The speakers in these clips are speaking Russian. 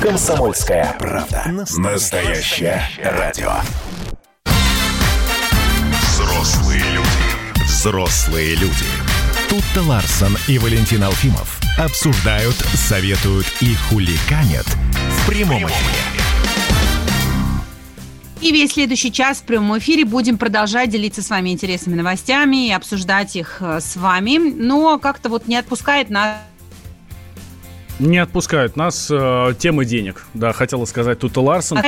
Комсомольская правда. Настоящее радио. Взрослые люди. Взрослые люди. Тут-то Ларсон и Валентин Алфимов обсуждают, советуют и хуликанят в прямом эфире. И весь следующий час в прямом эфире будем продолжать делиться с вами интересными новостями и обсуждать их э, с вами. Но как-то вот не отпускает нас не отпускают нас э, темы денег. Да, хотела сказать тут Ларсон.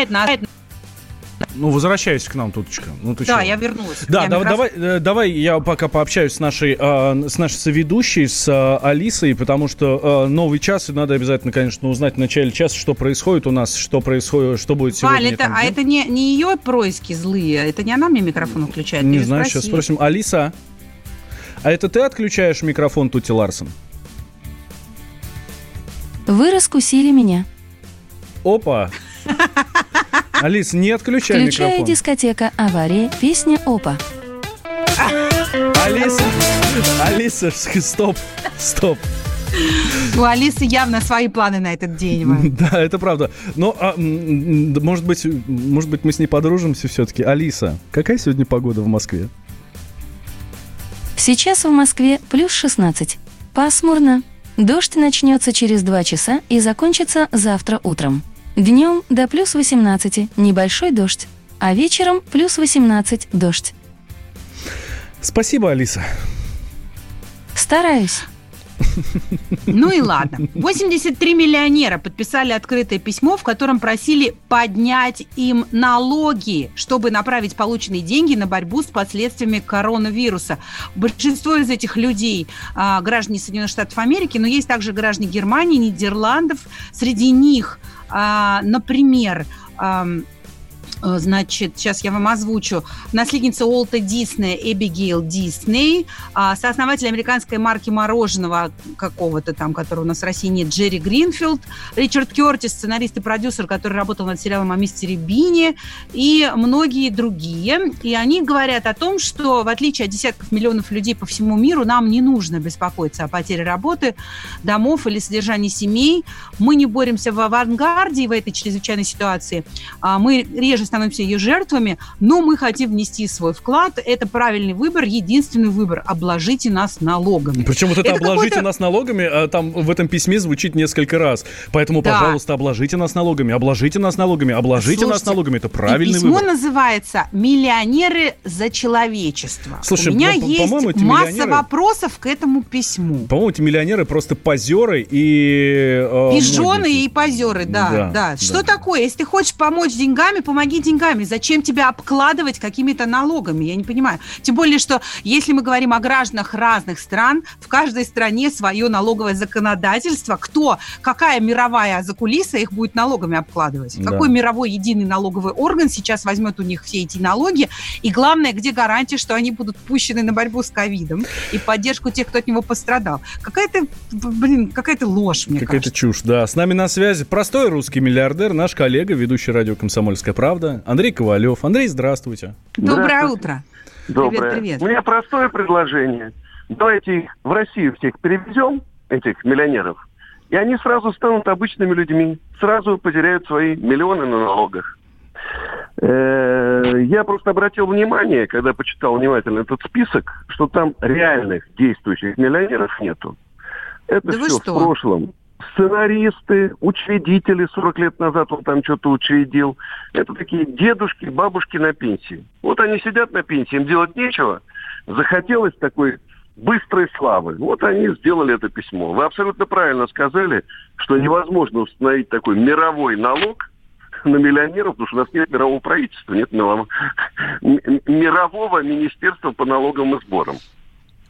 Ну, возвращайся к нам, Туточка. Ну, ты да, чего? я вернулась. Да, да давай, э, давай я пока пообщаюсь с нашей, э, с нашей соведущей, с э, Алисой, потому что э, новый час, и надо обязательно, конечно, узнать в начале часа, что происходит у нас, что происходит, что будет сегодня. Валь, это, а это не, не ее происки злые, это не она мне микрофон включает? Не знаю, сейчас спросим. Алиса, а это ты отключаешь микрофон Тути Ларсон? Вы раскусили меня. Опа! Алис, не отключай Включая микрофон. дискотека «Авария», песня «Опа». Алиса, Алиса, стоп, стоп. У Алисы явно свои планы на этот день. Да, это правда. Но, а, может быть, может быть, мы с ней подружимся все-таки. Алиса, какая сегодня погода в Москве? Сейчас в Москве плюс 16. Пасмурно. Дождь начнется через 2 часа и закончится завтра утром. Днем до плюс 18 небольшой дождь, а вечером плюс 18 дождь. Спасибо, Алиса. Стараюсь. Ну и ладно. 83 миллионера подписали открытое письмо, в котором просили поднять им налоги, чтобы направить полученные деньги на борьбу с последствиями коронавируса. Большинство из этих людей а, граждане Соединенных Штатов Америки, но есть также граждане Германии, Нидерландов. Среди них, а, например, а, значит, сейчас я вам озвучу. Наследница Уолта Диснея Эбигейл Дисней, а, сооснователь американской марки мороженого какого-то там, которого у нас в России нет, Джерри Гринфилд, Ричард Кертис, сценарист и продюсер, который работал над сериалом о мистере Бине, и многие другие. И они говорят о том, что в отличие от десятков миллионов людей по всему миру, нам не нужно беспокоиться о потере работы, домов или содержании семей. Мы не боремся в авангарде в этой чрезвычайной ситуации. А, мы реже становимся ее жертвами, но мы хотим внести свой вклад. Это правильный выбор, единственный выбор. Обложите нас налогами. Причем вот это, это обложите нас налогами, а там в этом письме звучит несколько раз. Поэтому, да. пожалуйста, обложите нас налогами, обложите нас налогами, обложите Слушайте, нас налогами. Это правильный письмо выбор. называется «Миллионеры за человечество». Слушай, У меня по- есть масса вопросов к этому письму. По-моему, эти миллионеры просто позеры и... Э, Пижоны и позеры, да, да, да. Что да. такое? Если ты хочешь помочь деньгами, помоги деньгами. Зачем тебя обкладывать какими-то налогами? Я не понимаю. Тем более, что если мы говорим о гражданах разных стран, в каждой стране свое налоговое законодательство. Кто, какая мировая закулиса их будет налогами обкладывать? Да. Какой мировой единый налоговый орган сейчас возьмет у них все эти налоги? И главное, где гарантия, что они будут пущены на борьбу с ковидом и поддержку тех, кто от него пострадал? Какая-то, блин, какая-то ложь, мне Какая-то кажется. чушь, да. С нами на связи простой русский миллиардер, наш коллега, ведущий радио «Комсомольская правда», Андрей Ковалев. Андрей, здравствуйте. Доброе утро. Доброе. Привет, привет. У меня простое предложение. Давайте их в Россию всех перевезем, этих миллионеров, и они сразу станут обычными людьми, сразу потеряют свои миллионы на налогах. Э, я просто обратил внимание, когда почитал внимательно этот список, что там реальных действующих миллионеров нету. Это да все в прошлом сценаристы, учредители 40 лет назад он там что-то учредил. Это такие дедушки, бабушки на пенсии. Вот они сидят на пенсии, им делать нечего. Захотелось такой быстрой славы. Вот они сделали это письмо. Вы абсолютно правильно сказали, что невозможно установить такой мировой налог на миллионеров, потому что у нас нет мирового правительства, нет мирового министерства по налогам и сборам.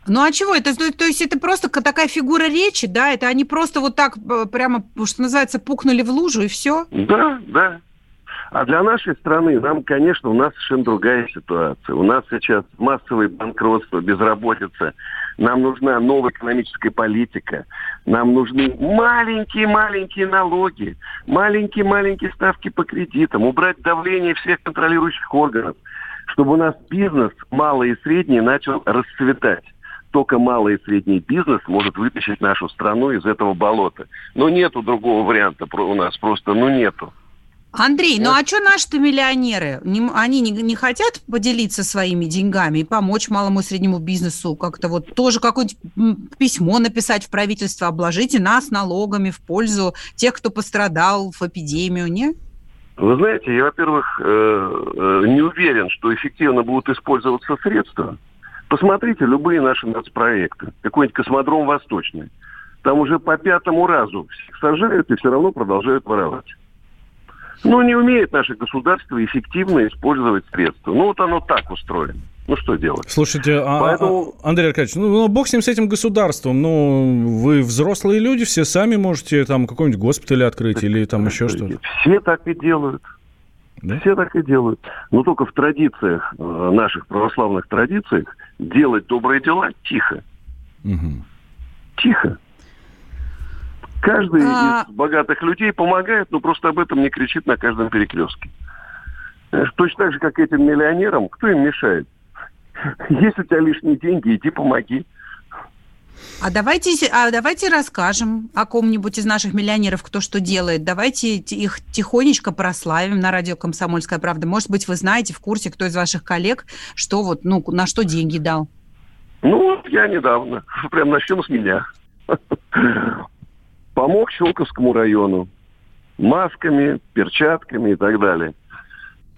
Ну а чего это? То, то есть это просто такая фигура речи, да? Это они просто вот так э, прямо, что называется, пукнули в лужу и все? Да, да. А для нашей страны, нам, конечно, у нас совершенно другая ситуация. У нас сейчас массовое банкротство, безработица. Нам нужна новая экономическая политика. Нам нужны маленькие-маленькие налоги, маленькие-маленькие ставки по кредитам, убрать давление всех контролирующих органов, чтобы у нас бизнес, малый и средний, начал расцветать. Только малый и средний бизнес может вытащить нашу страну из этого болота. Но нету другого варианта у нас просто, ну нету. Андрей, ну а что наши-то миллионеры? Не, они не, не хотят поделиться своими деньгами и помочь малому и среднему бизнесу? Как-то вот тоже какое-нибудь письмо написать в правительство, обложите нас налогами в пользу тех, кто пострадал в эпидемию, не? Вы знаете, я, во-первых, э, э, не уверен, что эффективно будут использоваться средства. Посмотрите любые наши нацпроекты. Какой-нибудь космодром Восточный. Там уже по пятому разу всех сажают и все равно продолжают воровать. Ну, не умеет наше государство эффективно использовать средства. Ну, вот оно так устроено. Ну, что делать? Слушайте, а, а Поэтому... а, Андрей Аркадьевич, ну, ну, бог с ним, с этим государством. Ну, вы взрослые люди, все сами можете там какой-нибудь госпиталь открыть или там еще что-то. Все так и делают. Да? Все так и делают. Но только в традициях, э, наших православных традициях, делать добрые дела тихо. Угу. Тихо. Каждый а... из богатых людей помогает, но просто об этом не кричит на каждом перекрестке. Точно так же, как этим миллионерам, кто им мешает? Есть у тебя лишние деньги, иди помоги. А давайте, а давайте расскажем о ком-нибудь из наших миллионеров, кто что делает. Давайте их тихонечко прославим на радио «Комсомольская правда». Может быть, вы знаете, в курсе, кто из ваших коллег, что вот, ну, на что деньги дал. Ну, я недавно. Прям начнем с меня. Помог Щелковскому району масками, перчатками и так далее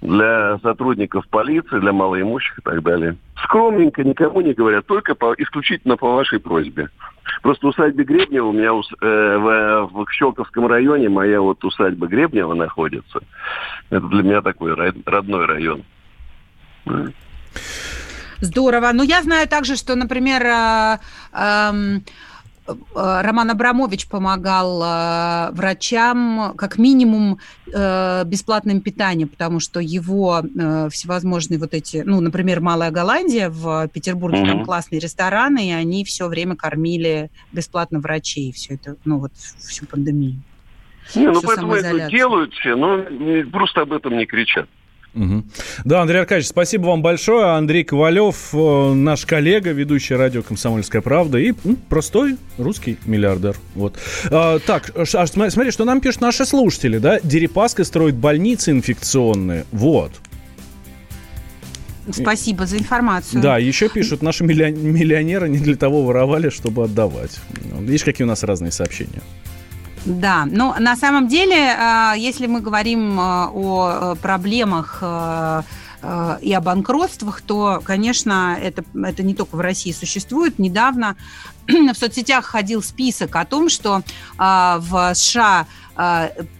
для сотрудников полиции, для малоимущих и так далее. Скромненько, никому не говорят, только по, исключительно по вашей просьбе. Просто усадьба Гребнева у меня э, в, в Щелковском районе, моя вот усадьба Гребнева находится. Это для меня такой родной район. Здорово. Ну, я знаю также, что, например, э, э, Роман Абрамович помогал э, врачам как минимум э, бесплатным питанием, потому что его всевозможные вот эти, ну, например, Малая Голландия в Петербурге, mm-hmm. там классные рестораны, и они все время кормили бесплатно врачей, все это, ну, вот всю пандемию. Не, ну, поэтому это делают все, но просто об этом не кричат. Угу. Да, Андрей Аркадьевич, спасибо вам большое. Андрей Ковалев, э, наш коллега, ведущий радио «Комсомольская правда» и ну, простой русский миллиардер. Вот. А, так, а, смотри, что нам пишут наши слушатели, да? Дерипаска строит больницы инфекционные. Вот. Спасибо за информацию. Да, еще пишут, наши миллионеры не для того воровали, чтобы отдавать. Видишь, какие у нас разные сообщения. Да, но на самом деле, а, если мы говорим а, о проблемах а, и о банкротствах, то, конечно, это, это не только в России существует. Недавно в соцсетях ходил список о том, что в США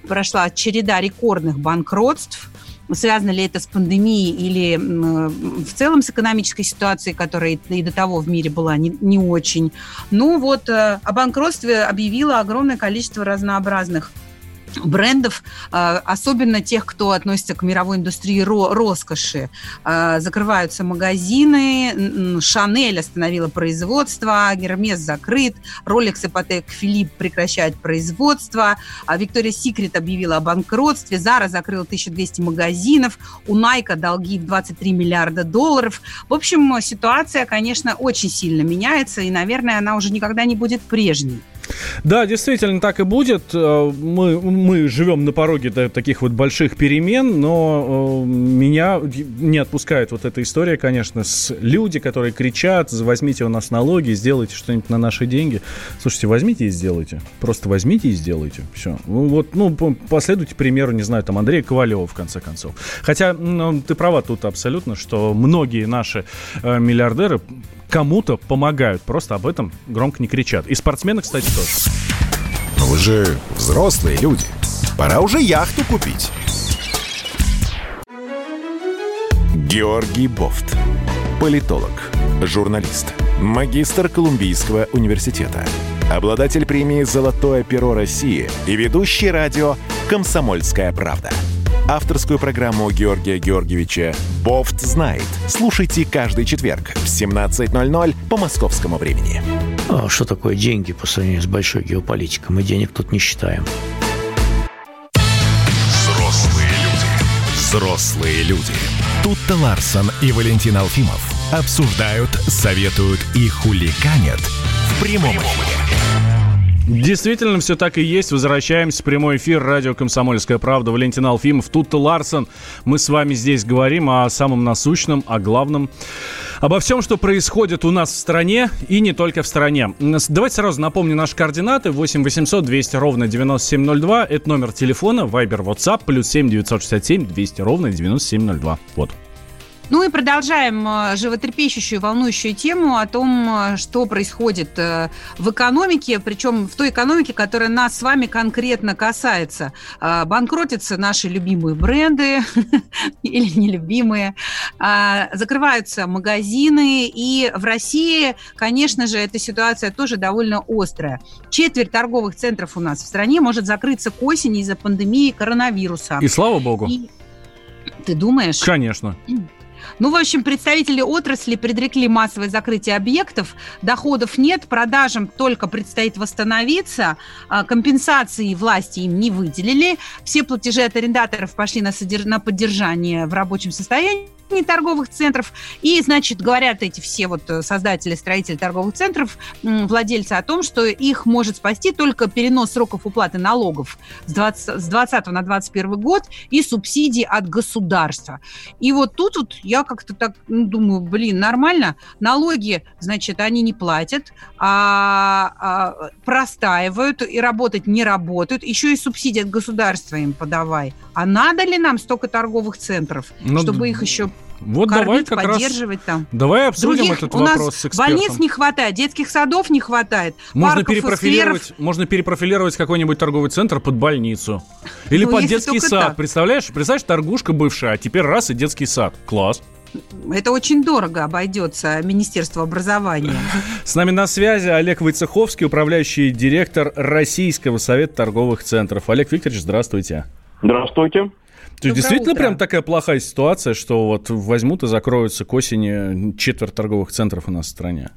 прошла череда рекордных банкротств, связано ли это с пандемией или в целом с экономической ситуацией, которая и до того в мире была не, не очень. Ну вот э, о банкротстве объявило огромное количество разнообразных брендов, а, особенно тех, кто относится к мировой индустрии роскоши. А, закрываются магазины, Шанель остановила производство, Гермес закрыт, Rolex и Patek Philippe прекращают производство, а Виктория Секрет объявила о банкротстве, Зара закрыла 1200 магазинов, у Найка долги в 23 миллиарда долларов. В общем, ситуация, конечно, очень сильно меняется, и, наверное, она уже никогда не будет прежней. Да, действительно, так и будет. Э, мы, мы живем на пороге таких вот больших перемен, но э, меня не отпускает вот эта история, конечно, с люди, которые кричат, возьмите у нас налоги, сделайте что-нибудь на наши деньги. Слушайте, возьмите и сделайте. Просто возьмите и сделайте. Все. Ну, вот, ну, последуйте примеру, не знаю, там, Андрея Ковалева, в конце концов. Хотя, ну, ты права тут абсолютно, что многие наши э, миллиардеры кому-то помогают. Просто об этом громко не кричат. И спортсмены, кстати, тоже. Но вы же взрослые люди. Пора уже яхту купить. Георгий Бофт. Политолог, журналист, магистр Колумбийского университета, обладатель премии «Золотое перо России» и ведущий радио «Комсомольская правда» авторскую программу Георгия Георгиевича «Бофт знает». Слушайте каждый четверг в 17.00 по московскому времени. А что такое деньги по сравнению с большой геополитикой? Мы денег тут не считаем. Взрослые люди. Взрослые люди. Тут-то Ларсон и Валентин Алфимов обсуждают, советуют и хуликанят в прямом эфире. Действительно, все так и есть. Возвращаемся в прямой эфир. Радио «Комсомольская правда». Валентин Алфимов, тут Ларсон. Мы с вами здесь говорим о самом насущном, о главном. Обо всем, что происходит у нас в стране и не только в стране. Давайте сразу напомню наши координаты. 8 800 200 ровно 9702. Это номер телефона. Вайбер, WhatsApp. Плюс 7 967 200 ровно 9702. Вот. Ну и продолжаем э, животрепещущую, волнующую тему о том, э, что происходит э, в экономике, причем в той экономике, которая нас с вами конкретно касается. Банкротятся наши любимые бренды или нелюбимые, закрываются магазины, и в России, конечно же, эта ситуация тоже довольно острая. Четверть торговых центров у нас в стране может закрыться к осени из-за пандемии коронавируса. И слава богу. И... Ты думаешь? Конечно. Ну, в общем, представители отрасли предрекли массовое закрытие объектов, доходов нет, продажам только предстоит восстановиться, а, компенсации власти им не выделили, все платежи от арендаторов пошли на, содерж... на поддержание в рабочем состоянии, торговых центров. И, значит, говорят эти все вот э, создатели, строители торговых центров, владельцы о том, что их может спасти только перенос сроков уплаты налогов с 20, с 20 на 21 год и субсидии от государства. И вот тут вот я как-то так ну, думаю, блин, нормально. Налоги, значит, они не платят, а, а простаивают и работать не работают. Еще и субсидии от государства им подавай. А надо ли нам столько торговых центров, ну, чтобы их еще вот кормить, давай как поддерживать раз, там. Давай обсудим Других, этот у вопрос нас с экспертом. Больниц не хватает, детских садов не хватает, можно парков перепрофилировать, скверов. можно перепрофилировать какой-нибудь торговый центр под больницу. Или Ну, под детский сад. так. Представляешь, представляешь, торгушка бывшая, а теперь раз и детский сад. Класс. Это очень дорого обойдется Министерство образования. С нами на связи Олег Войцеховский, управляющий директор Российского совета торговых центров. Олег Викторович, здравствуйте. Здравствуйте. То есть Доброе действительно утро. прям такая плохая ситуация, что вот возьмут и закроются к осени четверть торговых центров у нас в стране?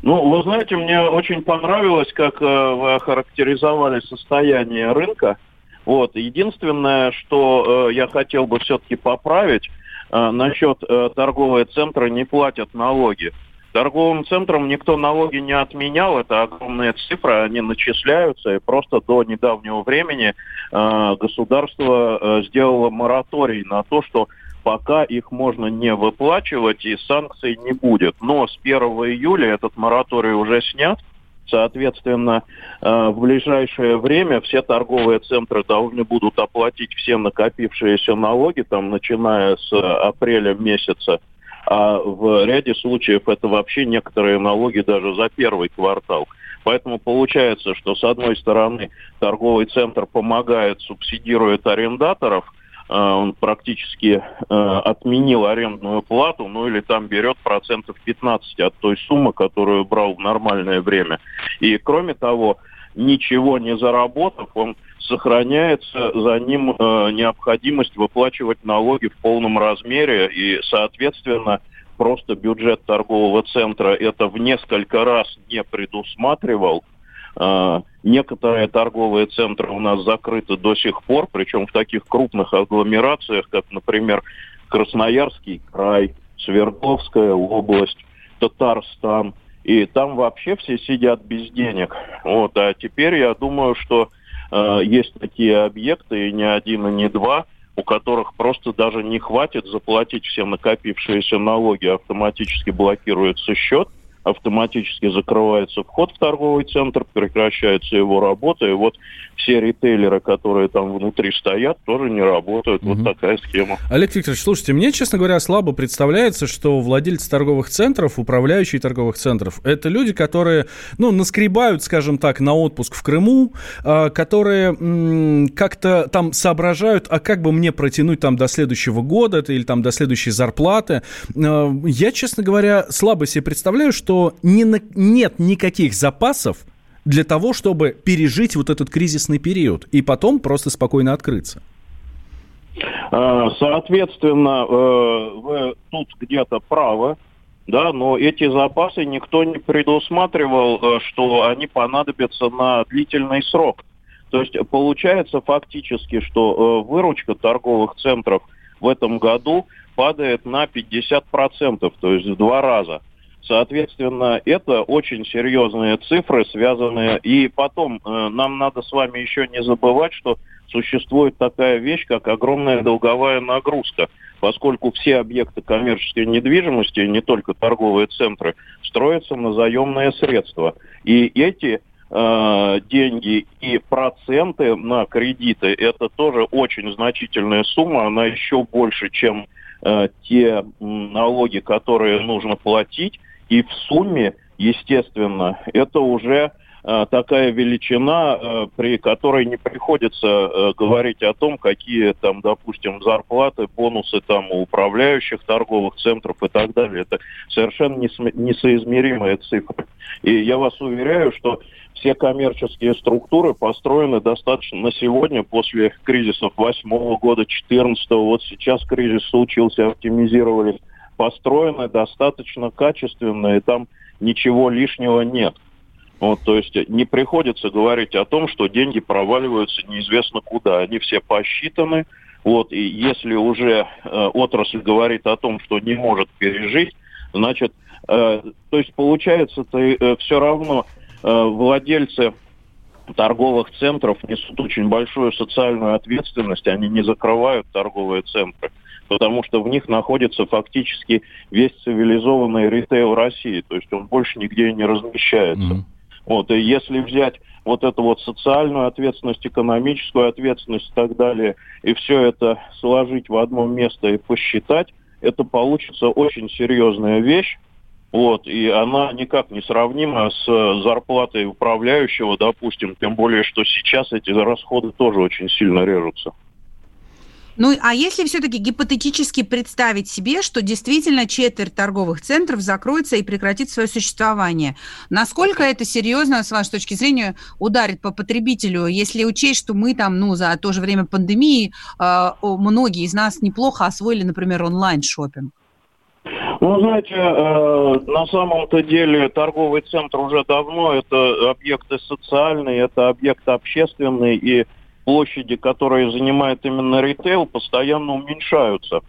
Ну, вы знаете, мне очень понравилось, как э, вы охарактеризовали состояние рынка. Вот. Единственное, что э, я хотел бы все-таки поправить, э, насчет э, торговые центры не платят налоги. Торговым центрам никто налоги не отменял, это огромные цифры, они начисляются, и просто до недавнего времени э, государство э, сделало мораторий на то, что пока их можно не выплачивать и санкций не будет. Но с 1 июля этот мораторий уже снят. Соответственно, э, в ближайшее время все торговые центры должны будут оплатить все накопившиеся налоги, там, начиная с апреля месяца. А в ряде случаев это вообще некоторые налоги даже за первый квартал. Поэтому получается, что с одной стороны торговый центр помогает, субсидирует арендаторов, э, он практически э, отменил арендную плату, ну или там берет процентов 15 от той суммы, которую брал в нормальное время. И кроме того, ничего не заработав, он сохраняется за ним э, необходимость выплачивать налоги в полном размере и, соответственно, просто бюджет торгового центра это в несколько раз не предусматривал. Э, некоторые торговые центры у нас закрыты до сих пор, причем в таких крупных агломерациях, как, например, Красноярский край, Свердловская область, Татарстан. И там вообще все сидят без денег. Вот, а теперь я думаю, что э, есть такие объекты, и не один, и не два, у которых просто даже не хватит заплатить все накопившиеся налоги, автоматически блокируется счет, автоматически закрывается вход в торговый центр, прекращается его работа, и вот все ритейлеры, которые там внутри стоят, тоже не работают. Мгм. Вот такая схема. Олег Викторович, слушайте, мне, честно говоря, слабо представляется, что владельцы торговых центров, управляющие торговых центров, это люди, которые, ну, наскребают, скажем так, на отпуск в Крыму, а, которые как-то там соображают, а как бы мне протянуть там до следующего года или там до следующей зарплаты. А, Я, честно говоря, слабо себе представляю, что не на- нет никаких запасов для того, чтобы пережить вот этот кризисный период и потом просто спокойно открыться. Э, Соответственно, э, вы тут где-то правы, да, но эти запасы никто не предусматривал, э, что они понадобятся на длительный срок. То есть получается фактически, что э, выручка торговых центров в этом году падает на 50%, то есть в два раза. Соответственно, это очень серьезные цифры, связанные... И потом, э, нам надо с вами еще не забывать, что существует такая вещь, как огромная долговая нагрузка, поскольку все объекты коммерческой недвижимости, не только торговые центры, строятся на заемные средства. И эти э, деньги и проценты на кредиты, это тоже очень значительная сумма, она еще больше, чем э, те налоги, которые нужно платить. И в сумме, естественно, это уже Э, такая величина, э, при которой не приходится э, говорить о том, какие там, допустим, зарплаты, бонусы там у управляющих торговых центров и так далее. Это совершенно несоизмеримые цифры. И я вас уверяю, что все коммерческие структуры построены достаточно на сегодня, после кризисов 8 года, 14 вот сейчас кризис случился, оптимизировались, построены достаточно качественно, и там ничего лишнего нет. Вот, то есть не приходится говорить о том, что деньги проваливаются неизвестно куда. Они все посчитаны. Вот, и если уже э, отрасль говорит о том, что не может пережить, значит, э, то есть получается, то, э, все равно э, владельцы торговых центров несут очень большую социальную ответственность, они не закрывают торговые центры, потому что в них находится фактически весь цивилизованный ритейл России, то есть он больше нигде не размещается. Mm-hmm. Вот, и если взять вот эту вот социальную ответственность, экономическую ответственность и так далее, и все это сложить в одно место и посчитать, это получится очень серьезная вещь. Вот, и она никак не сравнима с зарплатой управляющего, допустим, тем более, что сейчас эти расходы тоже очень сильно режутся. Ну, а если все-таки гипотетически представить себе, что действительно четверть торговых центров закроется и прекратит свое существование, насколько это серьезно, с вашей точки зрения, ударит по потребителю, если учесть, что мы там, ну, за то же время пандемии, э, многие из нас неплохо освоили, например, онлайн-шопинг? Ну, знаете, э, на самом-то деле торговый центр уже давно это объекты социальные, это объекты общественные, и площади, которые занимает именно ритейл, постоянно уменьшаются.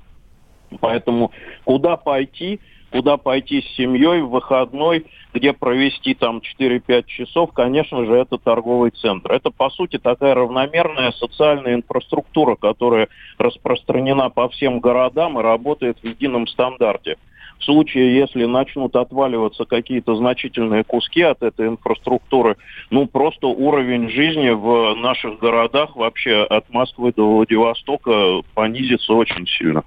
Поэтому куда пойти, куда пойти с семьей в выходной, где провести там 4-5 часов, конечно же, это торговый центр. Это, по сути, такая равномерная социальная инфраструктура, которая распространена по всем городам и работает в едином стандарте. В случае, если начнут отваливаться какие-то значительные куски от этой инфраструктуры, ну, просто уровень жизни в наших городах вообще от Москвы до Владивостока понизится очень сильно.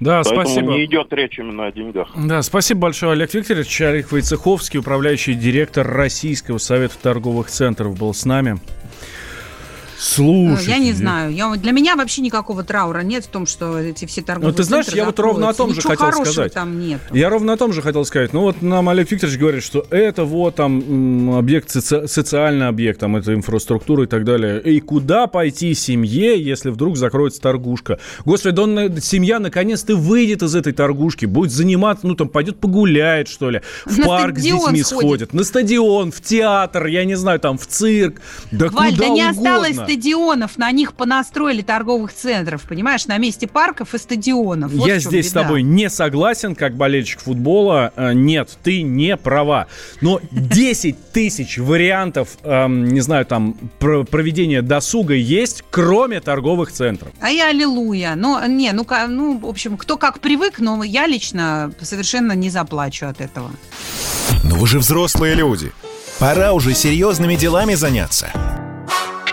Да, Поэтому спасибо. не идет речь именно о деньгах. Да, спасибо большое, Олег Викторович. Олег Войцеховский, управляющий директор Российского совета торговых центров, был с нами. Слушай. Я не знаю. Я, для меня вообще никакого траура нет в том, что эти все торговые Ну, ты знаешь, я вот ровно о том же хотел сказать. там нет. Я ровно о том же хотел сказать. Ну, вот нам Олег Викторович говорит, что это вот там объект, соци- социальный объект, там это инфраструктура и так далее. И куда пойти семье, если вдруг закроется торгушка? Господи, да он, семья наконец-то выйдет из этой торгушки, будет заниматься, ну, там, пойдет погуляет, что ли, в на парк с детьми сходит. сходит, на стадион, в театр, я не знаю, там, в цирк, да Валь, куда да не угодно. осталось стадионов на них понастроили торговых центров, понимаешь, на месте парков и стадионов. Вот Я здесь беда. с тобой не согласен, как болельщик футбола. Э, нет, ты не права. Но 10 тысяч вариантов, эм, не знаю, там, проведения досуга есть, кроме торговых центров. А я аллилуйя. Ну, не, ну, ну, в общем, кто как привык, но я лично совершенно не заплачу от этого. Но вы же взрослые люди. Пора уже серьезными делами заняться.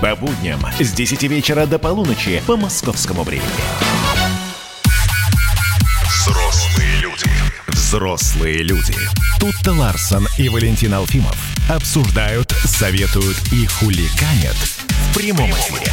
По будням с 10 вечера до полуночи по московскому времени. Взрослые люди. Взрослые люди. Тут-то Ларсон и Валентин Алфимов обсуждают, советуют и хуликанят в прямом эфире.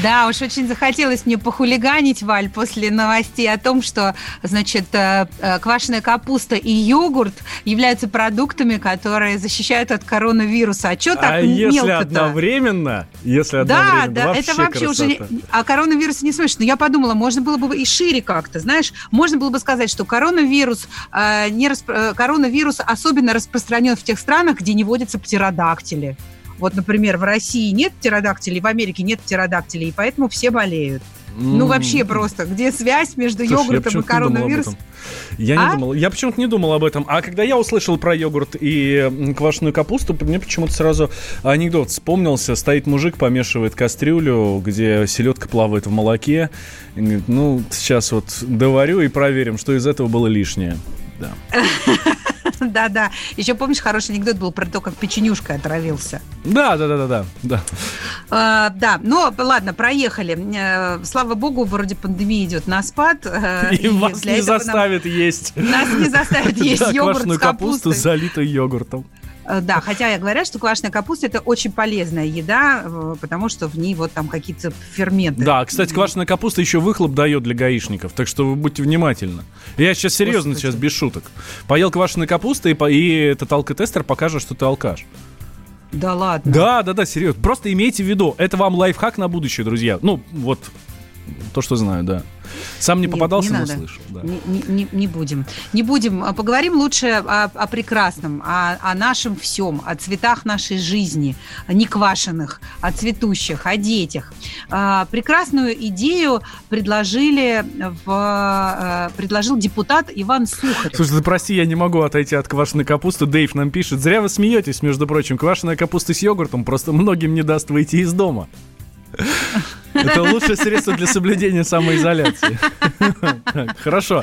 Да, уж очень захотелось мне похулиганить, Валь, после новостей о том, что, значит, э, э, квашеная капуста и йогурт являются продуктами, которые защищают от коронавируса. А что так а если одновременно? Если одновременно, да, да, это вообще красота. уже... О коронавирусе не слышно. Но я подумала, можно было бы и шире как-то, знаешь, можно было бы сказать, что коронавирус, э, не расп... Э, коронавирус особенно распространен в тех странах, где не водятся птеродактили. Вот, например, в России нет птеродактилей, в Америке нет птеродактилей, и поэтому все болеют. Ну, вообще просто. Где связь между Слушай, йогуртом и коронавирусом? Я а? не думал. Я почему-то не думал об этом. А когда я услышал про йогурт и квашеную капусту, мне почему-то сразу анекдот вспомнился. Стоит мужик, помешивает кастрюлю, где селедка плавает в молоке. И говорит, ну, сейчас вот доварю и проверим, что из этого было лишнее. Да. Да-да. Еще помнишь, хороший анекдот был про то, как печенюшка отравился. Да, да, да, да, да. А, да, ну ладно, проехали. Э, слава богу, вроде пандемия идет на спад. Э, и, и вас не заставит нам... есть. Нас не заставит есть йогурт с капусту, залитый йогуртом. Э, да, хотя говорят, что квашеная капуста это очень полезная еда, потому что в ней вот там какие-то ферменты. Да, кстати, квашеная капуста еще выхлоп дает для гаишников, так что вы будьте внимательны. Я сейчас серьезно, Господи. сейчас без шуток. Поел квашеной капусты, и, и этот алкотестер покажет, что ты алкаш. Да ладно. Да, да, да, серьезно. Просто имейте в виду, это вам лайфхак на будущее, друзья. Ну, вот то, что знаю, да. Сам не попадался, Нет, не но слышал. Да. Не, не, не будем. Не будем. А поговорим лучше о, о прекрасном, о, о нашем всем, о цветах нашей жизни, о неквашенных, о цветущих, о детях. А, прекрасную идею предложили в, а, предложил депутат Иван Сухарев. Слушай, ты прости, я не могу отойти от квашеной капусты. Дэйв нам пишет. Зря вы смеетесь, между прочим. Квашеная капуста с йогуртом просто многим не даст выйти из дома. Это лучшее средство для соблюдения самоизоляции. Хорошо.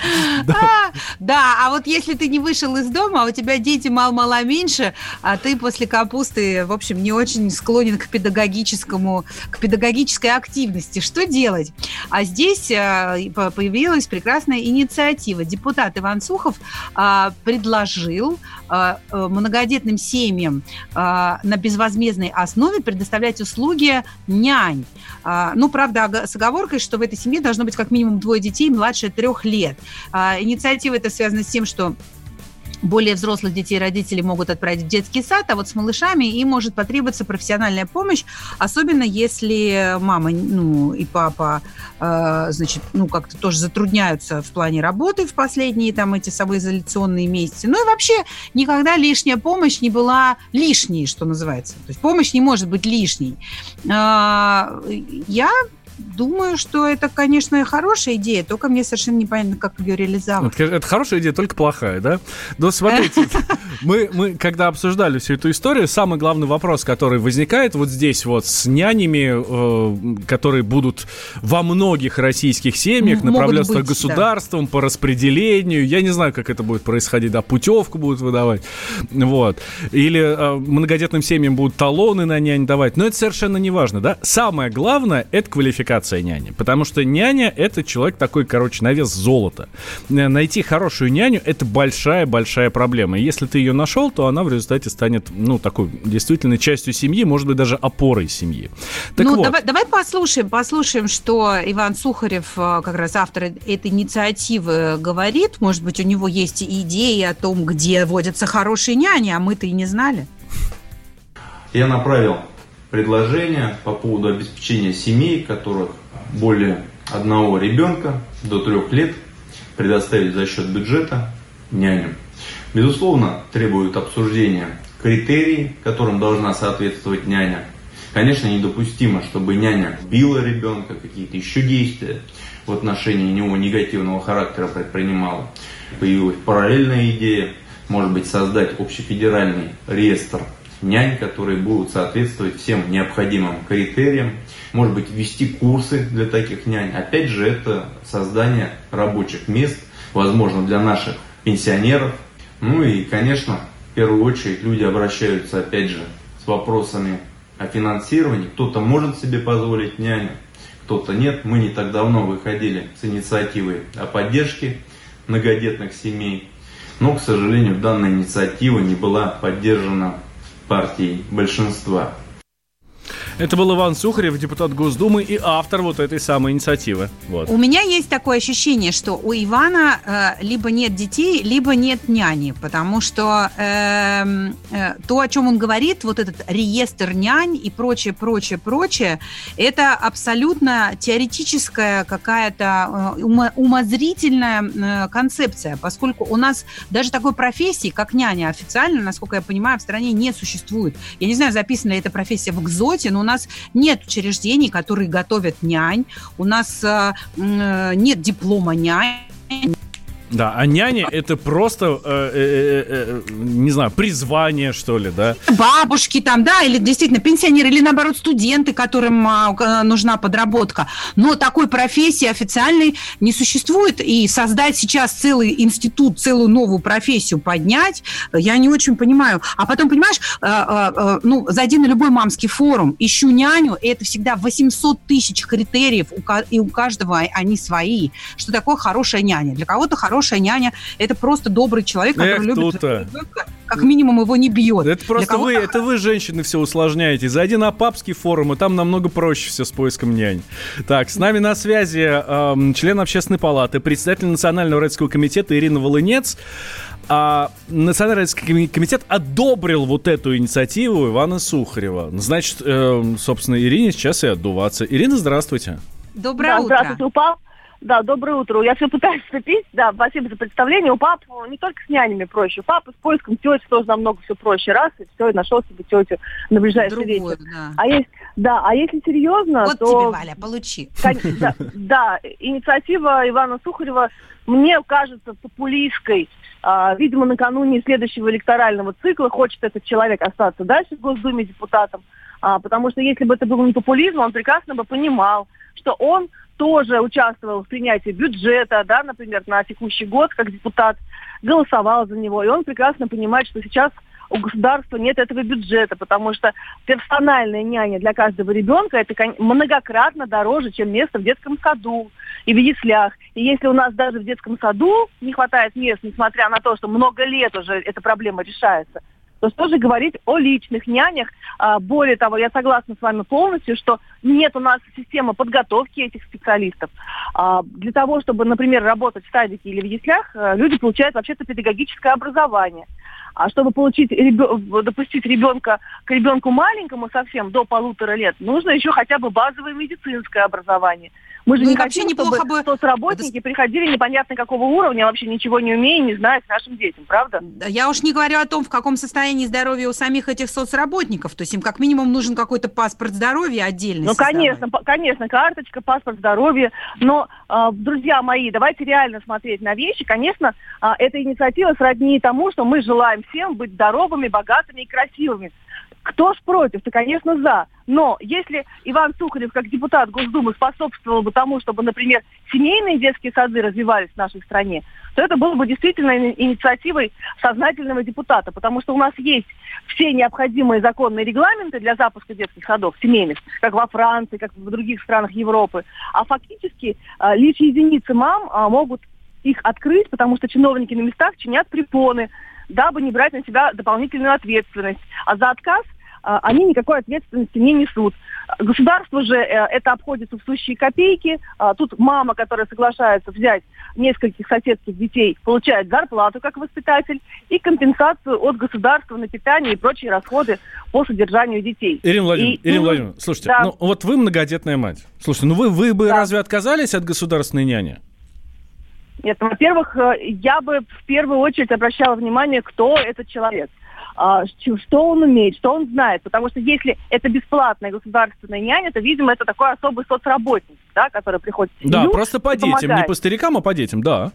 Да, а вот если ты не вышел из дома, а у тебя дети мало-мало меньше, а ты после капусты, в общем, не очень склонен к педагогическому, к педагогической активности, что делать? А здесь э, появилась прекрасная инициатива. Депутат Иван Сухов а, предложил а, э, многодетным семьям на безвозмездной основе предоставлять услуги нянь. Ну, правда, с оговоркой, что в этой семье должно быть как минимум двое детей младше трех лет. А, инициатива эта связана с тем, что более взрослых детей родители могут отправить в детский сад, а вот с малышами им может потребоваться профессиональная помощь, особенно если мама ну, и папа, э, значит, ну, как-то тоже затрудняются в плане работы в последние там эти самоизоляционные месяцы. Ну и вообще никогда лишняя помощь не была лишней, что называется. То есть помощь не может быть лишней. Э, я думаю, что это, конечно, хорошая идея, только мне совершенно непонятно, как ее реализовать. Это, это хорошая идея, только плохая, да? Но смотрите, мы, мы когда обсуждали всю эту историю, самый главный вопрос, который возникает вот здесь вот с нянями, э, которые будут во многих российских семьях направляться государством да. по распределению, я не знаю, как это будет происходить, да, путевку будут выдавать, вот, или э, многодетным семьям будут талоны на нянь давать, но это совершенно не важно, да? Самое главное – это квалификация квалификация няни. Потому что няня — это человек такой, короче, на вес золота. Э, найти хорошую няню — это большая-большая проблема. И если ты ее нашел, то она в результате станет, ну, такой действительно частью семьи, может быть, даже опорой семьи. Так ну, вот. давай, давай послушаем, послушаем, что Иван Сухарев, э, как раз автор этой инициативы, говорит. Может быть, у него есть идеи о том, где водятся хорошие няни, а мы-то и не знали. Я направил предложения по поводу обеспечения семей, которых более одного ребенка до трех лет предоставить за счет бюджета няню. Безусловно, требуют обсуждения критерий, которым должна соответствовать няня. Конечно, недопустимо, чтобы няня била ребенка, какие-то еще действия в отношении него негативного характера предпринимала. Появилась параллельная идея, может быть, создать общефедеральный реестр нянь, которые будут соответствовать всем необходимым критериям. Может быть, ввести курсы для таких нянь. Опять же, это создание рабочих мест, возможно, для наших пенсионеров. Ну и, конечно, в первую очередь люди обращаются, опять же, с вопросами о финансировании. Кто-то может себе позволить няню, кто-то нет. Мы не так давно выходили с инициативой о поддержке многодетных семей. Но, к сожалению, данная инициатива не была поддержана партий большинства. Это был Иван Сухарев, депутат Госдумы и автор вот этой самой инициативы. Вот. У меня есть такое ощущение, что у Ивана э, либо нет детей, либо нет няни, потому что э, э, то, о чем он говорит, вот этот реестр нянь и прочее, прочее, прочее, это абсолютно теоретическая какая-то э, умозрительная э, концепция, поскольку у нас даже такой профессии, как няня, официально, насколько я понимаю, в стране не существует. Я не знаю, записана ли эта профессия в ГЗОТе, но у нас нет учреждений, которые готовят нянь, у нас э, э нет диплома нянь, да, а няня это просто, э, э, э, не знаю, призвание, что ли, да? Бабушки там, да, или действительно пенсионеры, или наоборот студенты, которым а, нужна подработка. Но такой профессии официальной не существует. И создать сейчас целый институт, целую новую профессию поднять, я не очень понимаю. А потом, понимаешь, ну, зайди на любой мамский форум, ищу няню, и это всегда 800 тысяч критериев, и у каждого они свои. Что такое хорошая няня? Для кого-то хорошая хорошая няня – это просто добрый человек, который Эх, любит ребенка, как минимум его не бьет. Это просто вы, это вы, женщины, все усложняете. Зайди на папский форум, и там намного проще все с поиском нянь. Так, с нами на связи э, член общественной палаты, председатель Национального родительского комитета Ирина Волынец. А Национальный родительский комитет одобрил вот эту инициативу Ивана Сухарева. Значит, э, собственно, Ирине сейчас и отдуваться. Ирина, здравствуйте. Доброе да, утро. Здравствуйте, упал. Да, доброе утро. Я все пытаюсь вступить. Да, спасибо за представление. У пап не только с нянями проще. У папы с поиском тети тоже намного все проще. Раз, и все, и нашел себе тетю на ближайший Другую, вечер. Да. А есть, да, а если серьезно, вот то... Тебе, Валя, получи. Да, да, инициатива Ивана Сухарева мне кажется популистской. А, видимо, накануне следующего электорального цикла хочет этот человек остаться дальше в Госдуме депутатом. А, потому что если бы это был не популизм, он прекрасно бы понимал, что он тоже участвовал в принятии бюджета, да, например, на текущий год как депутат, голосовал за него. И он прекрасно понимает, что сейчас у государства нет этого бюджета, потому что персональная няня для каждого ребенка это многократно дороже, чем место в детском саду и в яслях. И если у нас даже в детском саду не хватает мест, несмотря на то, что много лет уже эта проблема решается, то что же говорить о личных нянях? А, более того, я согласна с вами полностью, что нет у нас системы подготовки этих специалистов. А, для того, чтобы, например, работать в садике или в яслях, э, люди получают вообще-то педагогическое образование. А чтобы получить, допустить ребенка к ребенку маленькому совсем до полутора лет, нужно еще хотя бы базовое медицинское образование. Мы же ну, не хотим, чтобы бы... соцработники приходили непонятно какого уровня, вообще ничего не умея, не зная к нашим детям, правда? Да, я уж не говорю о том, в каком состоянии здоровья у самих этих соцработников. То есть им как минимум нужен какой-то паспорт здоровья отдельный. Ну, создавать. конечно, конечно, карточка, паспорт здоровья. Но, э, друзья мои, давайте реально смотреть на вещи. Конечно, э, эта инициатива сродни тому, что мы желаем всем быть здоровыми, богатыми и красивыми. Кто ж против? Ты, конечно, за. Но если Иван Сухарев, как депутат Госдумы, способствовал бы тому, чтобы, например, семейные детские сады развивались в нашей стране, то это было бы действительно инициативой сознательного депутата, потому что у нас есть все необходимые законные регламенты для запуска детских садов, семейных, как во Франции, как в других странах Европы. А фактически а, лишь единицы мам а, могут их открыть, потому что чиновники на местах чинят препоны, дабы не брать на себя дополнительную ответственность. А за отказ а, они никакой ответственности не несут. Государство же э, это обходится в сущие копейки. А, тут мама, которая соглашается взять нескольких соседских детей, получает зарплату как воспитатель и компенсацию от государства на питание и прочие расходы по содержанию детей. Ирина Владимировна, и, Ирина Владимировна слушайте, да. ну вот вы многодетная мать. Слушайте, ну вы, вы бы да. разве отказались от государственной няни? Нет, ну, во-первых, э, я бы в первую очередь обращала внимание, кто этот человек. А, что он умеет, что он знает. Потому что если это бесплатная государственная няня, то, видимо, это такой особый соцработник, да, который приходит Да, просто по детям, помогает. не по старикам, а по детям, да.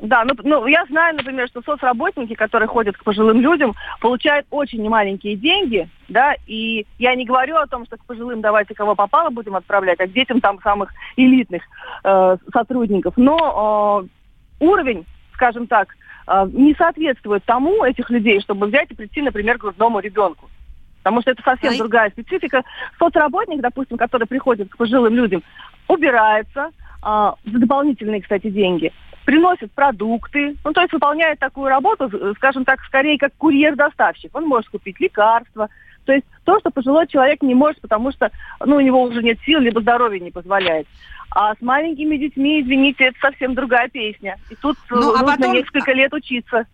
Да, ну, ну я знаю, например, что соцработники, которые ходят к пожилым людям, получают очень немаленькие деньги, да, и я не говорю о том, что к пожилым давайте кого попало будем отправлять, а к детям там самых элитных э, сотрудников, но э, уровень, скажем так, а, не соответствует тому этих людей, чтобы взять и прийти, например, к грудному ребенку. Потому что это совсем а другая специфика. Соцработник, допустим, который приходит к пожилым людям, убирается а, за дополнительные, кстати, деньги, приносит продукты, ну, то есть выполняет такую работу, скажем так, скорее как курьер-доставщик. Он может купить лекарства, То есть то, что пожилой человек не может, потому что ну, у него уже нет сил, либо здоровье не позволяет. А с маленькими детьми, извините, это совсем другая песня. И тут ну, а нужно потом... несколько лет учиться.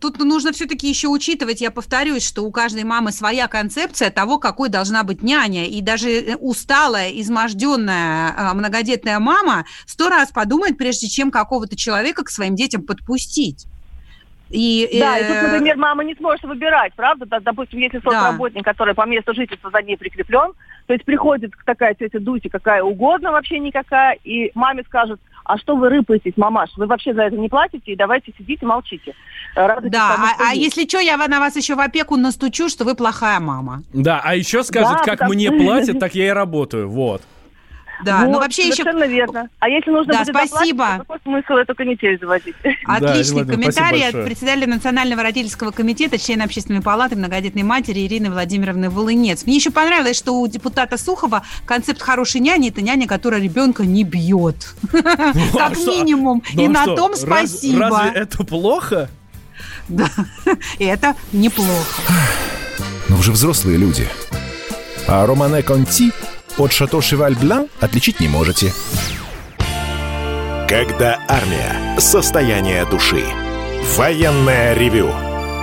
Тут нужно все-таки еще учитывать, я повторюсь, что у каждой мамы своя концепция того, какой должна быть няня. И даже э, усталая, изможденная а, многодетная мама сто раз подумает, прежде чем какого-то человека к своим детям подпустить. И, да, э... и тут, например, мама не сможет выбирать, правда? Допустим, если соцработник, да. который по месту жительства за ней прикреплен, то есть приходит такая тетя Дуся, какая угодно, вообще никакая, и маме скажет, а что вы рыпаетесь, мамаш? Вы вообще за это не платите, и давайте сидите, молчите. Радуйтесь да, тому, а, а если что, я на вас еще в опеку настучу, что вы плохая мама. Да, а еще скажет, да, как мне платят, так я и работаю, вот. Да, вот, ну вообще совершенно еще... верно. А если нужно да, будет спасибо. Доплатить, какой смысл эту канитель заводить? Отличный да, комментарий от председателя Национального родительского комитета, члена общественной палаты многодетной матери Ирины Владимировны Волынец. Мне еще понравилось, что у депутата Сухова концепт хорошей няни – это няня, которая ребенка не бьет. Ну, как минимум. Ну, И а на том спасибо. Разве это плохо? Да, это неплохо. Но уже взрослые люди. А Романе Конти от Шато Шеваль Блан отличить не можете. Когда армия. Состояние души. Военное ревю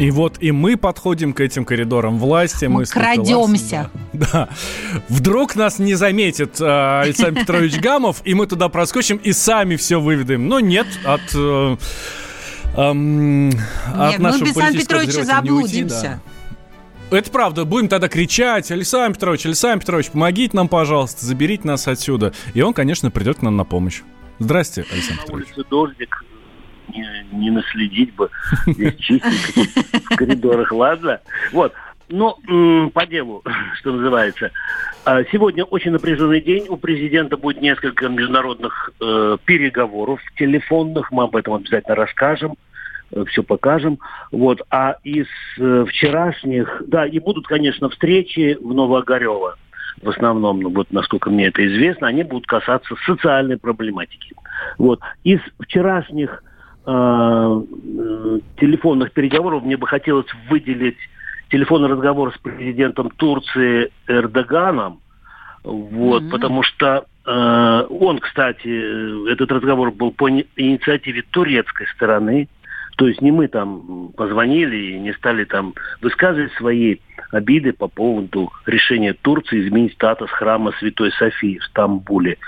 И вот и мы подходим к этим коридорам власти. Мы, мы крадемся. Да, да. Вдруг нас не заметит э, Александр Петрович Гамов, и мы туда проскочим и сами все выведаем. Но нет, от... Э, эм, Нет, от мы без Александра Петровича заблудимся. Уйти, да. Это правда. Будем тогда кричать, Александр Петрович, Александр Петрович, помогите нам, пожалуйста, заберите нас отсюда. И он, конечно, придет к нам на помощь. Здрасте, Александр Петрович. На улице дождик, не, не наследить бы здесь чистенько в коридорах, ладно? Вот. Но по делу, что называется. А, сегодня очень напряженный день. У президента будет несколько международных э, переговоров телефонных. Мы об этом обязательно расскажем э, все покажем. Вот. А из э, вчерашних, да, и будут, конечно, встречи в Новоогарево. В основном, ну, вот насколько мне это известно, они будут касаться социальной проблематики. Вот. Из вчерашних Э, телефонных переговоров мне бы хотелось выделить телефонный разговор с президентом Турции Эрдоганом, вот, mm-hmm. потому что э, он, кстати, этот разговор был по инициативе турецкой стороны, то есть не мы там позвонили и не стали там высказывать свои обиды по поводу решения Турции изменить статус храма Святой Софии в Стамбуле.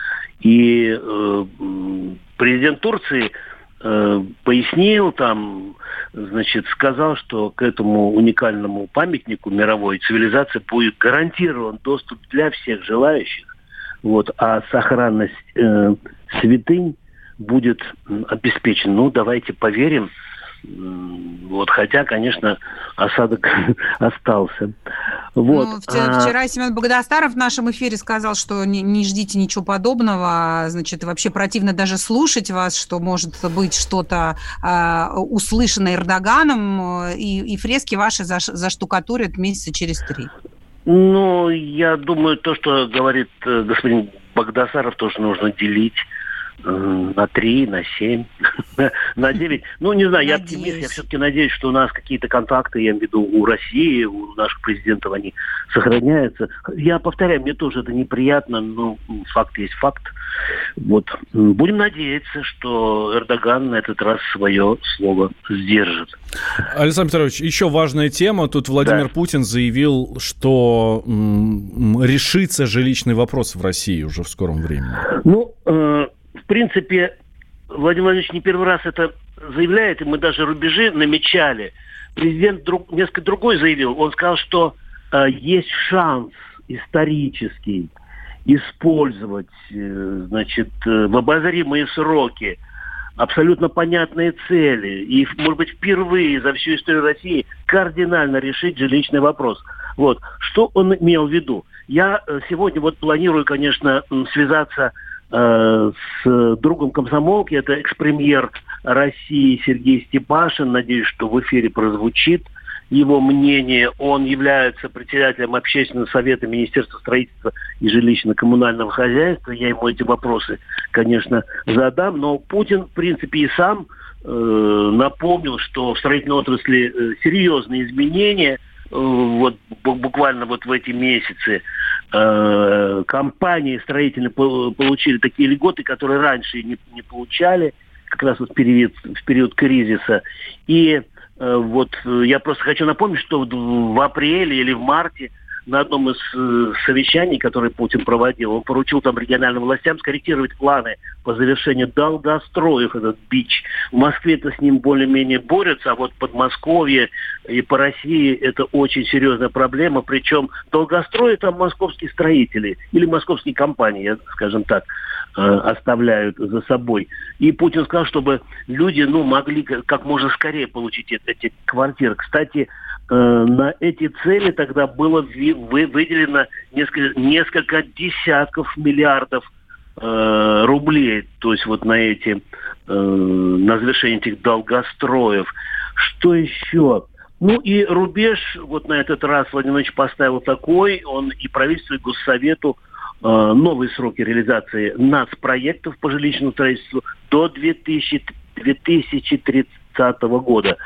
И э, президент Турции пояснил там, значит, сказал, что к этому уникальному памятнику мировой цивилизации будет гарантирован доступ для всех желающих, вот, а сохранность э, святынь будет обеспечена. Ну, давайте поверим, вот, хотя, конечно, осадок остался. Вот. Ну, вчера а... Семен Богдастаров в нашем эфире сказал, что не, не ждите ничего подобного, значит, вообще противно даже слушать вас, что может быть что-то э, услышано Эрдоганом, и, и фрески ваши заш, заштукатурят месяца через три. Ну, я думаю, то, что говорит э, господин Богдасаров, тоже нужно делить на три, на семь, на девять. Ну, не знаю, я оптимист, я все-таки надеюсь, что у нас какие-то контакты, я имею в виду у России, у наших президентов, они сохраняются. Я повторяю, мне тоже это неприятно, но факт есть факт. Вот. Будем надеяться, что Эрдоган на этот раз свое слово сдержит. Александр Петрович, еще важная тема. Тут Владимир да. Путин заявил, что м, решится жилищный вопрос в России уже в скором времени. Ну, э, в принципе, Владимир Владимирович не первый раз это заявляет, и мы даже рубежи намечали. Президент друг, несколько другой заявил. Он сказал, что э, есть шанс исторический использовать, э, значит, э, в обозримые сроки абсолютно понятные цели и, может быть, впервые за всю историю России кардинально решить жилищный вопрос. Вот. Что он имел в виду? Я э, сегодня вот планирую, конечно, связаться с другом комсомолки. Это экс-премьер России Сергей Степашин. Надеюсь, что в эфире прозвучит его мнение. Он является председателем общественного совета Министерства строительства и жилищно-коммунального хозяйства. Я ему эти вопросы, конечно, задам. Но Путин, в принципе, и сам э, напомнил, что в строительной отрасли э, серьезные изменения – вот буквально вот в эти месяцы э, компании строительные получили такие льготы, которые раньше не, не получали, как раз вот в период, в период кризиса. И э, вот я просто хочу напомнить, что в апреле или в марте на одном из э, совещаний, которые Путин проводил, он поручил там региональным властям скорректировать планы по завершению долгостроев, этот бич. В Москве-то с ним более-менее борются, а вот Подмосковье и по России это очень серьезная проблема. Причем долгострои там московские строители или московские компании, скажем так, оставляют за собой. И Путин сказал, чтобы люди ну, могли как можно скорее получить эти квартиры. Кстати, Э, на эти цели тогда было выделено несколько, несколько десятков миллиардов э, рублей, то есть вот на эти, э, на завершение этих долгостроев. Что еще? Ну и рубеж вот на этот раз Владимир Владимирович поставил такой, он и правительству, и Госсовету э, новые сроки реализации нацпроектов по жилищному строительству до 2000, 2030 2030 года.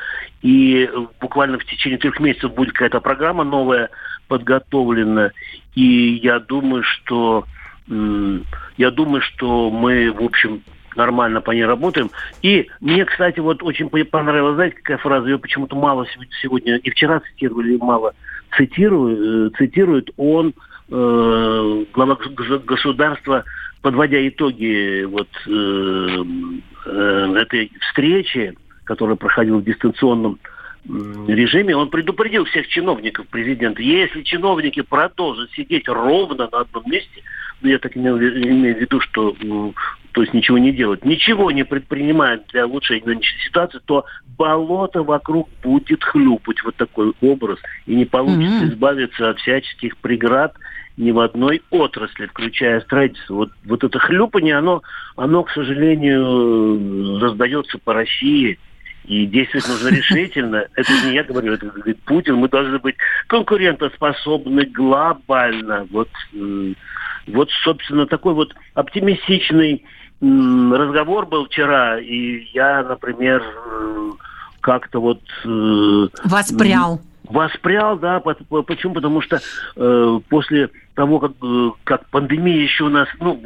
И буквально в течение трех месяцев будет какая-то программа новая подготовлена. И я думаю, что я думаю, что мы, в общем, нормально по ней работаем. И мне, кстати, вот очень понравилась, знаете, какая фраза, ее почему-то мало сегодня, и вчера цитировали, мало цитируют, э, цитирует он, э, глава государства, подводя итоги вот э, э, этой встречи, который проходил в дистанционном режиме, он предупредил всех чиновников президента, если чиновники продолжат сидеть ровно на одном месте, ну, я так имею, имею в виду, что то есть ничего не делать, ничего не предпринимают для улучшения нынешней ситуации, то болото вокруг будет хлюпать, вот такой образ, и не получится mm-hmm. избавиться от всяческих преград ни в одной отрасли, включая строительство. Вот, вот это хлюпание, оно, оно, к сожалению, раздается по России, и действовать нужно решительно. Это не я говорю, это говорит Путин. Мы должны быть конкурентоспособны глобально. Вот, вот собственно, такой вот оптимистичный разговор был вчера. И я, например, как-то вот... Э, Воспрял. Воспрял, да. Почему? Потому что э, после того, как, э, как пандемия еще у нас, ну,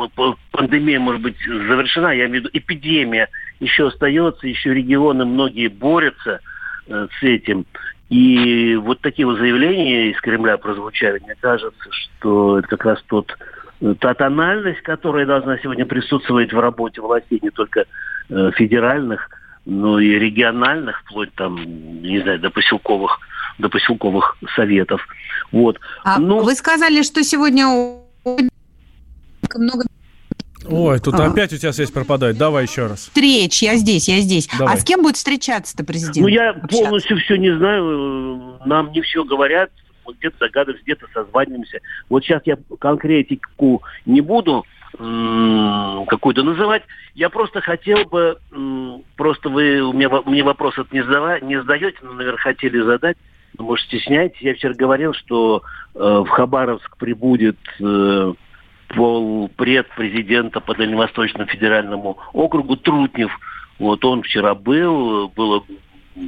пандемия, может быть, завершена, я имею в виду эпидемия еще остается, еще регионы многие борются э, с этим. И вот такие вот заявления из Кремля прозвучали. Мне кажется, что это как раз тот, э, та тональность, которая должна сегодня присутствовать в работе властей, не только э, федеральных, но и региональных, вплоть там, не знаю, до поселковых, до поселковых советов. Вот. А но... Вы сказали, что сегодня много Ой, тут а. опять у тебя связь пропадает. Давай еще раз. Встреч, я здесь, я здесь. Давай. А с кем будет встречаться-то президент? Ну, я общаться? полностью все не знаю. Нам не все говорят. Где-то догадываемся, где-то созваниваемся. Вот сейчас я конкретику не буду какую-то называть. Я просто хотел бы, просто вы у меня, мне вопрос это не, задава, не задаете, но, наверное, хотели задать. Но, может, стесняетесь. Я вчера говорил, что э, в Хабаровск прибудет э, полпред президента по Дальневосточному федеральному округу Трутнев. Вот он вчера был, было э,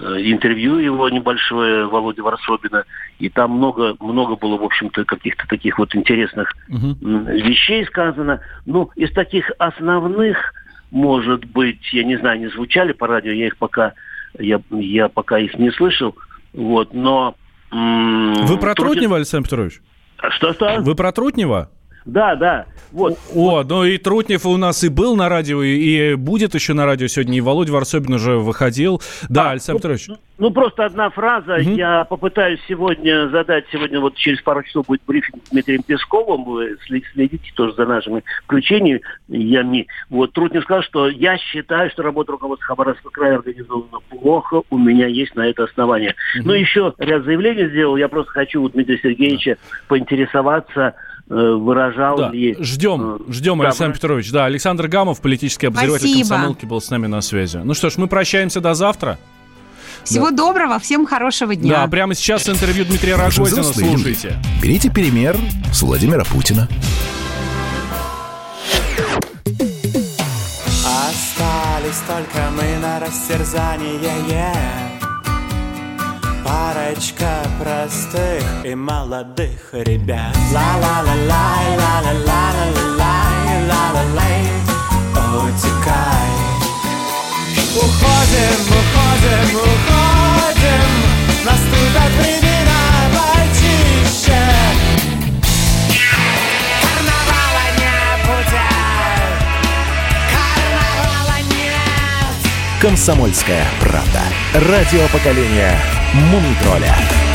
интервью его небольшое Володя Варсобина, и там много, много было, в общем-то, каких-то таких вот интересных угу. вещей сказано. Ну, из таких основных, может быть, я не знаю, не звучали по радио, я их пока, я, я пока их не слышал, вот, но... Вы про Трутнева, Александр Петрович? Что-что? Вы про Трутнева? Да, да. Вот. О, ну и Трутнев у нас и был на радио, и будет еще на радио сегодня, и Володя Варсобин уже выходил. Да, А, Александр ну, Петрович. Ну, просто одна фраза. Я попытаюсь сегодня задать, сегодня вот через пару часов будет брифинг с Дмитрием Песковым. Вы следите тоже за нашими включениями. Вот Трутнев сказал, что я считаю, что работа руководства Хабаровского края организована плохо. У меня есть на это основание. Ну, еще ряд заявлений сделал. Я просто хочу у Дмитрия Сергеевича поинтересоваться, э, выражал Да, ли... ждем, э, ждем, да, Александр Петрович. Да, Александр Гамов, политический обозреватель Спасибо. комсомолки, был с нами на связи. Ну что ж, мы прощаемся до завтра. Всего доброго, всем хорошего дня. Да, прямо сейчас интервью Дмитрия Рогозина слушайте. Берите пример с Владимира Путина. Остались только мы на растерзание Парочка простых и молодых ребят. Ла-ла-ла-лай, ла-ла-ла-ла-ла-лай, ла-ла-лай. Утекай. Уходим, уходим, уходим. Наступят времена почище. Карнавала не будет. Карнавала нет. Комсомольская правда. Радио поколения Mumitrolha.